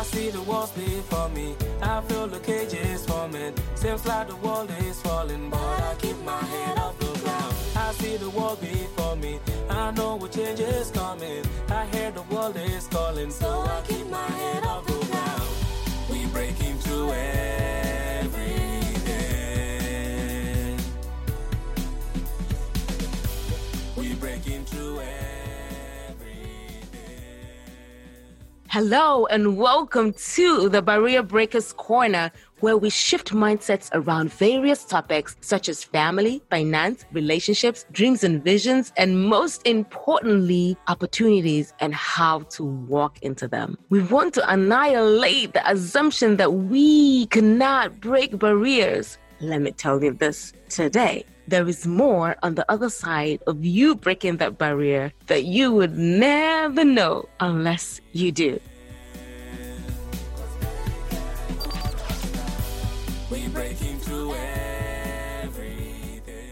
I see the walls before me. I feel the cages forming. Seems like the world is falling, but I keep my head off the ground. I see the wall before me. I know what change is coming. I hear the world is calling, so I keep my head off the ground. We breaking through every day. We breaking through every Hello, and welcome to the Barrier Breakers Corner, where we shift mindsets around various topics such as family, finance, relationships, dreams and visions, and most importantly, opportunities and how to walk into them. We want to annihilate the assumption that we cannot break barriers. Let me tell you this today. There is more on the other side of you breaking that barrier that you would never know unless you do. We breaking through every day.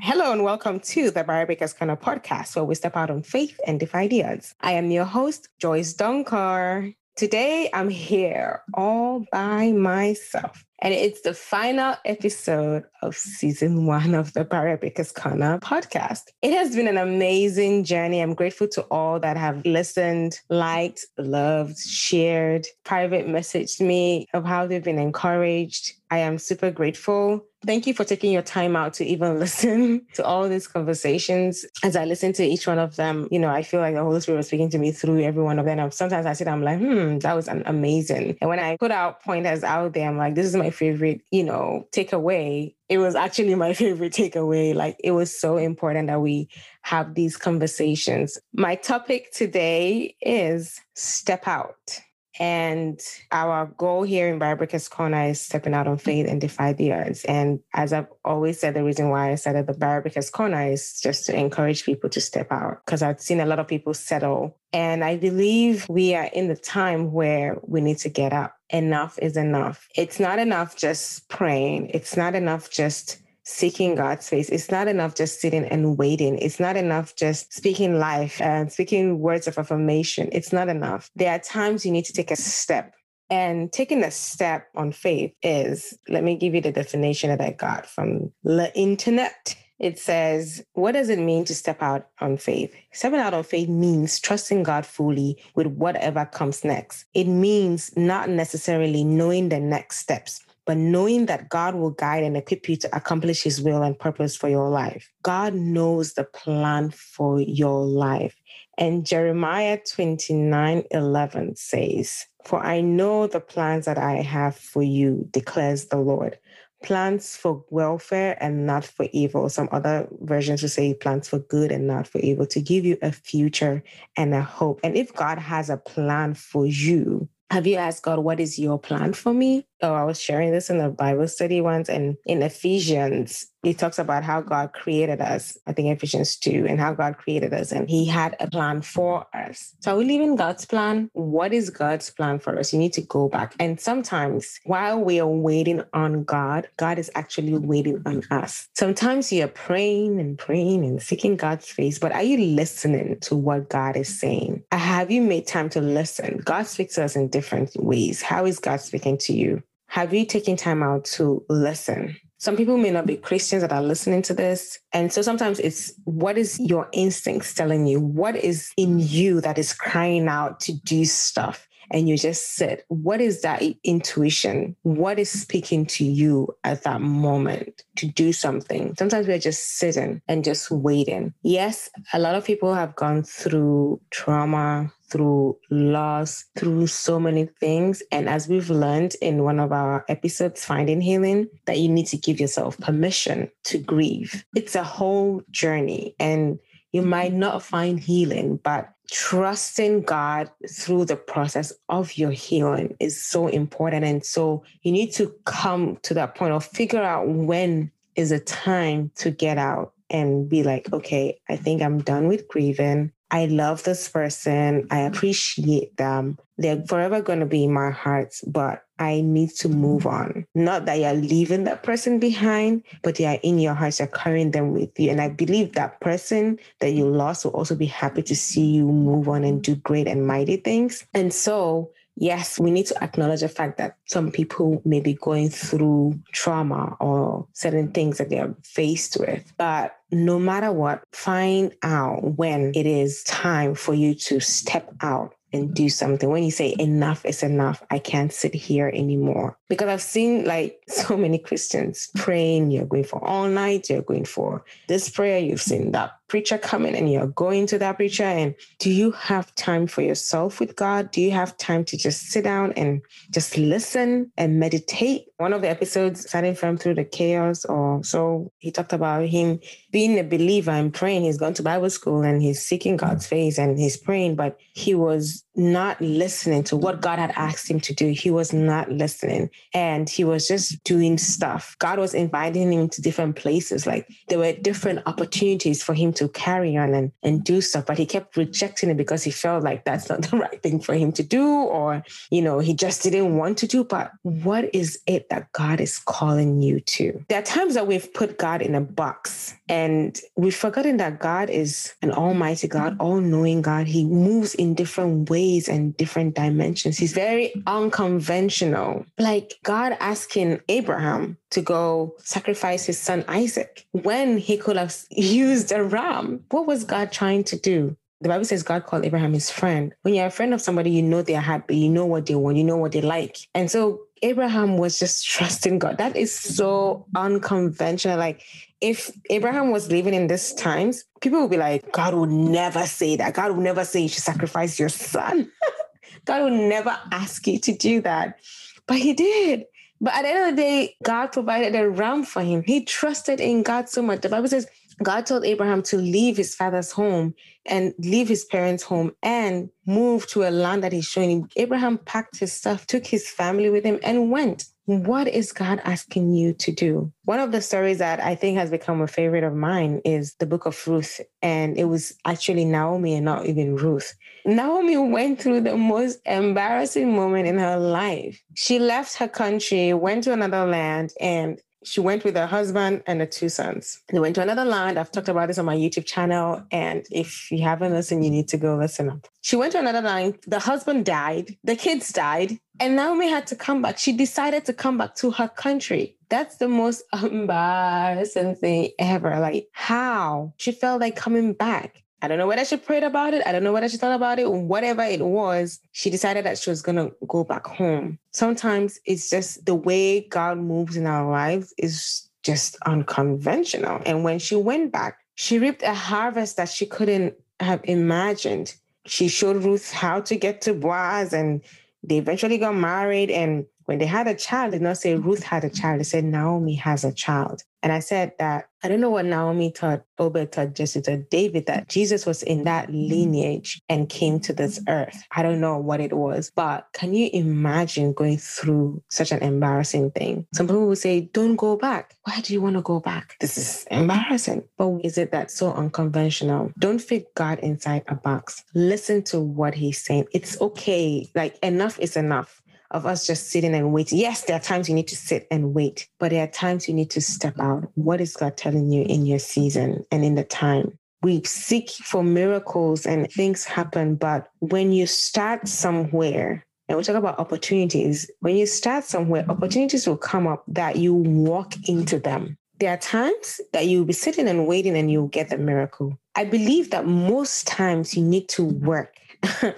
Hello and welcome to the Barrier Breakers Corner podcast, where we step out on faith and defy the odds. I am your host, Joyce Donkor. Today, I'm here all by myself, and it's the final episode of season one of the Breakers Corner podcast. It has been an amazing journey. I'm grateful to all that have listened, liked, loved, shared, private messaged me of how they've been encouraged. I am super grateful. Thank you for taking your time out to even listen to all these conversations. As I listen to each one of them, you know, I feel like the Holy Spirit was speaking to me through every one of them. And sometimes I sit, I'm like, hmm, that was amazing. And when I put out pointers out there, I'm like, this is my favorite, you know, takeaway. It was actually my favorite takeaway. Like it was so important that we have these conversations. My topic today is step out. And our goal here in Barrier Breakers Corner is stepping out on faith and defy the odds. And as I've always said, the reason why I started the Barrier Breakers Corner is just to encourage people to step out because I've seen a lot of people settle. And I believe we are in the time where we need to get up. Enough is enough. It's not enough just praying. It's not enough just seeking God's face. It's not enough just sitting and waiting. It's not enough just speaking life and speaking words of affirmation. It's not enough. There are times you need to take a step. And taking a step on faith is, let me give you the definition that I got from the internet. It says, What does it mean to step out on faith? Stepping out on faith means trusting God fully with whatever comes next. It means not necessarily knowing the next steps, but knowing that God will guide and equip you to accomplish his will and purpose for your life. God knows the plan for your life. And Jeremiah 29 11 says, For I know the plans that I have for you, declares the Lord. Plans for welfare and not for evil. Some other versions will say plans for good and not for evil, to give you a future and a hope. And if God has a plan for you, have you asked God, what is your plan for me? Oh, I was sharing this in a Bible study once, and in Ephesians, it talks about how God created us. I think Ephesians 2, and how God created us, and He had a plan for us. So, are we living God's plan? What is God's plan for us? You need to go back. And sometimes, while we are waiting on God, God is actually waiting on us. Sometimes you're praying and praying and seeking God's face, but are you listening to what God is saying? Have you made time to listen? God speaks to us in different ways. How is God speaking to you? Have you taken time out to listen? Some people may not be Christians that are listening to this. And so sometimes it's what is your instincts telling you? What is in you that is crying out to do stuff? And you just sit. What is that intuition? What is speaking to you at that moment to do something? Sometimes we're just sitting and just waiting. Yes, a lot of people have gone through trauma, through loss, through so many things. And as we've learned in one of our episodes, Finding Healing, that you need to give yourself permission to grieve. It's a whole journey. And you might not find healing, but trusting God through the process of your healing is so important. And so you need to come to that point of figure out when is a time to get out and be like, okay, I think I'm done with grieving. I love this person. I mm-hmm. appreciate them. They're forever going to be in my heart, but I need to move on. Not that you're leaving that person behind, but they are in your heart, you're carrying them with you. And I believe that person that you lost will also be happy to see you move on and do great and mighty things. And so yes, we need to acknowledge the fact that some people may be going through trauma or certain things that they're faced with. But no matter what, find out when it is time for you to step out and do something. When you say enough is enough, I can't sit here anymore. Because I've seen like so many Christians praying, you're going for all night, you're going for this prayer, you've seen that preacher coming and you're going to that preacher. And do you have time for yourself with God? Do you have time to just sit down and just listen and meditate? One of the episodes, starting from Through the Chaos, or so, he talked about him being a believer and praying. He's gone to Bible school and he's seeking God's face and he's praying, but he was not listening to what God had asked him to do. He was not listening and he was just doing stuff. God was inviting him to different places. Like there were different opportunities for him to carry on and, and do stuff, but he kept rejecting it because he felt like that's not the right thing for him to do, or, you know, he just didn't want to do. But what is it that God is calling you to? There are times that we've put God in a box and we've forgotten that God is an almighty God, mm-hmm. all knowing God. He moves in different ways and different dimensions. He's very unconventional. Like God asking Abraham to go sacrifice his son Isaac when he could have used a ram. What was God trying to do? The Bible says God called Abraham his friend. When you're a friend of somebody, you know they're happy, you know what they want, you know what they like. And so Abraham was just trusting God. That is so unconventional. Like if Abraham was living in these times, people would be like, God would never say that. God would never say you should sacrifice your son. God would never ask you to do that. But he did. But at the end of the day, God provided a ram for him. He trusted in God so much. The Bible says God told Abraham to leave his father's home and leave his parents' home and move to a land that he's showing him. Abraham packed his stuff, took his family with him, and went. What is God asking you to do? One of the stories that I think has become a favorite of mine is the book of Ruth. And it was actually Naomi and not even Ruth. Naomi went through the most embarrassing moment in her life. She left her country, went to another land, and she went with her husband and her two sons. They went to another land. I've talked about this on my YouTube channel. And if you haven't listened, you need to go listen up. She went to another land. The husband died. The kids died. And Naomi had to come back. She decided to come back to her country. That's the most embarrassing thing ever. Like, how? She felt like coming back. I don't know whether she prayed about it. I don't know whether she thought about it. Whatever it was, she decided that she was going to go back home. Sometimes it's just the way God moves in our lives is just unconventional. And when she went back, she reaped a harvest that she couldn't have imagined. She showed Ruth how to get to Boaz, and they eventually got married. And when they had a child, they did not say Ruth had a child. They said Naomi has a child. And I said that I don't know what Naomi taught, Obed taught, Jesse taught David, that Jesus was in that lineage and came to this earth. I don't know what it was, but can you imagine going through such an embarrassing thing? Some people will say, don't go back. Why do you want to go back? This is embarrassing. But is it that so unconventional? Don't fit God inside a box. Listen to what he's saying. It's okay. Like enough is enough of us just sitting and waiting. Yes, there are times you need to sit and wait, but there are times you need to step out. What is God telling you in your season and in the time? We seek for miracles and things happen, but when you start somewhere, and we talk about opportunities, when you start somewhere, opportunities will come up that you walk into them. There are times that you'll be sitting and waiting and you'll get the miracle. I believe that most times you need to work.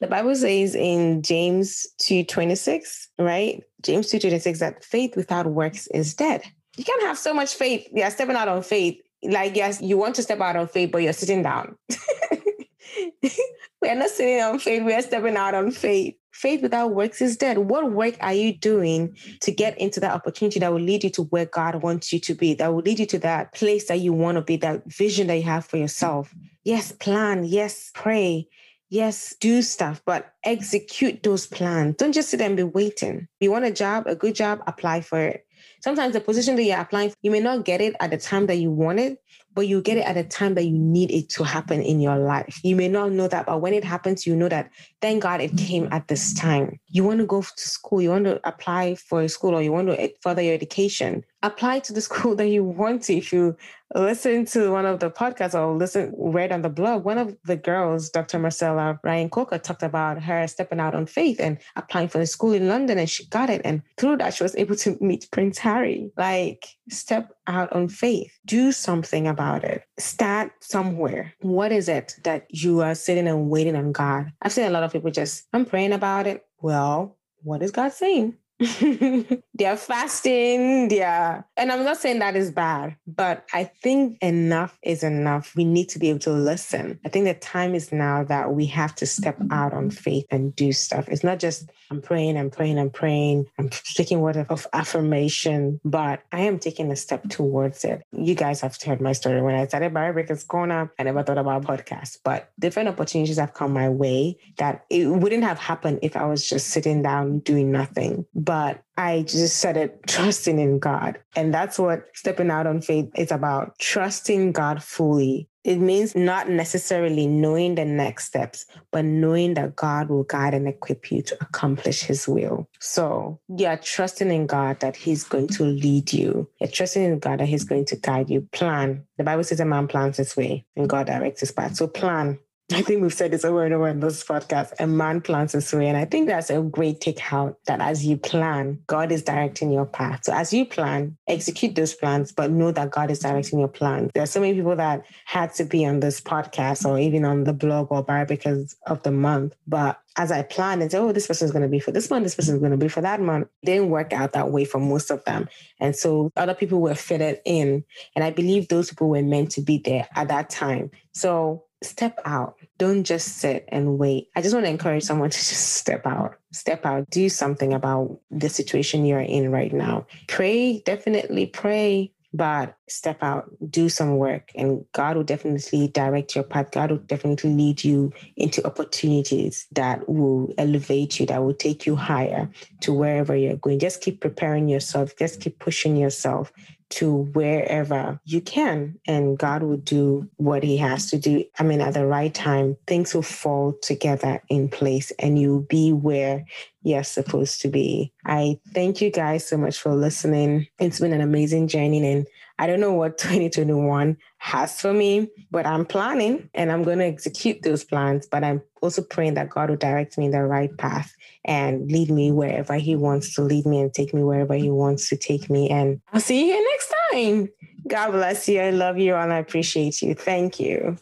The Bible says in James 2:26, right? James 2:26 that faith without works is dead. You can't have so much faith. You're stepping out on faith. Like, yes, you want to step out on faith, but you're sitting down. we are not sitting on faith, we are stepping out on faith. Faith without works is dead. What work are you doing to get into that opportunity that will lead you to where God wants you to be, that will lead you to that place that you want to be, that vision that you have for yourself? Yes, plan. Yes, pray yes, do stuff, but execute those plans. Don't just sit there and be waiting. You want a job, a good job, apply for it. Sometimes the position that you're applying, you may not get it at the time that you want it, but you get it at the time that you need it to happen in your life. You may not know that, but when it happens, you know that thank God it came at this time. You want to go to school, you want to apply for a school, or you want to further your education. Apply to the school that you want to. If you listen to one of the podcasts or listen read on the blog, one of the girls, Dr. Marcella Ryan Coker, talked about her stepping out on faith and applying for the school in London, and she got it. And through that, she was able to meet Prince Harry. Like, step out on faith. Do something about it. Start somewhere. What is it that you are sitting and waiting on God? I've seen a lot of people just, I'm praying about it. Well, what is God saying? They're fasting, they're, and I'm not saying that is bad, but I think enough is enough. We need to be able to listen. I think the time is now that we have to step out on faith and do stuff. It's not just I'm praying, I'm praying, I'm praying, I'm speaking word of affirmation, but I am taking a step towards it. You guys have heard my story. When I started Barrier Breakers Corner, I never thought about podcasts, but different opportunities have come my way that it wouldn't have happened if I was just sitting down doing nothing but I just said it trusting in God. And that's what stepping out on faith is about trusting God fully. It means not necessarily knowing the next steps, but knowing that God will guide and equip you to accomplish his will. So you're trusting in God that he's going to lead you. You're trusting in God that he's going to guide you. Plan. The Bible says a man plans his way and God directs his path. So plan I think we've said this over and over in this podcast. A man plans his way. And I think that's a great take out that as you plan, God is directing your path. So as you plan, execute those plans, but know that God is directing your plan. There are so many people that had to be on this podcast or even on the blog or bar because of the month. But as I planned and said, oh, this person is going to be for this month, this person is going to be for that month, it didn't work out that way for most of them. And so other people were fitted in. And I believe those people were meant to be there at that time. So step out. Don't just sit and wait. I just want to encourage someone to just step out. Step out. Do something about the situation you're in right now. Pray, definitely pray, but step out, do some work, and God will definitely direct your path. God will definitely lead you into opportunities that will elevate you, that will take you higher to wherever you're going. Just keep preparing yourself, just keep pushing yourself to wherever you can, and God will do what He has to do. I mean, at the right time, things will fall together in place, and you'll be where you're supposed to be. I thank you guys so much for listening. It's been an amazing journey, and I don't know what 2021 has for me, but I'm planning and I'm going to execute those plans. But I'm also praying that God will direct me in the right path and lead me wherever He wants to lead me and take me wherever He wants to take me. And I'll see you here next time. God bless you. I love you and I appreciate you. Thank you.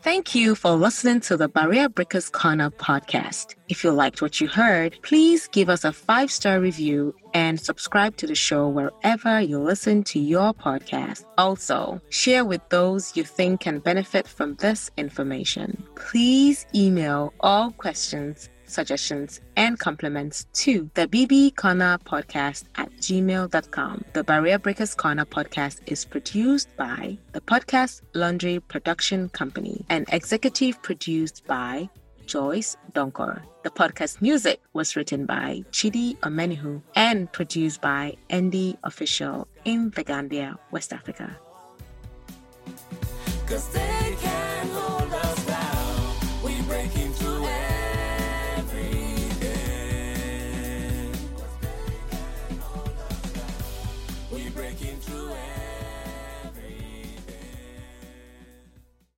Thank you for listening to the Barrier Breakers Corner podcast. If you liked what you heard, please give us a five star review and subscribe to the show wherever you listen to your podcast. Also, share with those you think can benefit from this information. Please email all questions suggestions, and compliments to the BB Corner podcast at gmail.com. The Barrier Breakers Corner podcast is produced by the Podcast Laundry Production Company and executive produced by Joyce Donkor. The podcast music was written by Chidi Omenihu and produced by Andy Official in The Gambia, West Africa.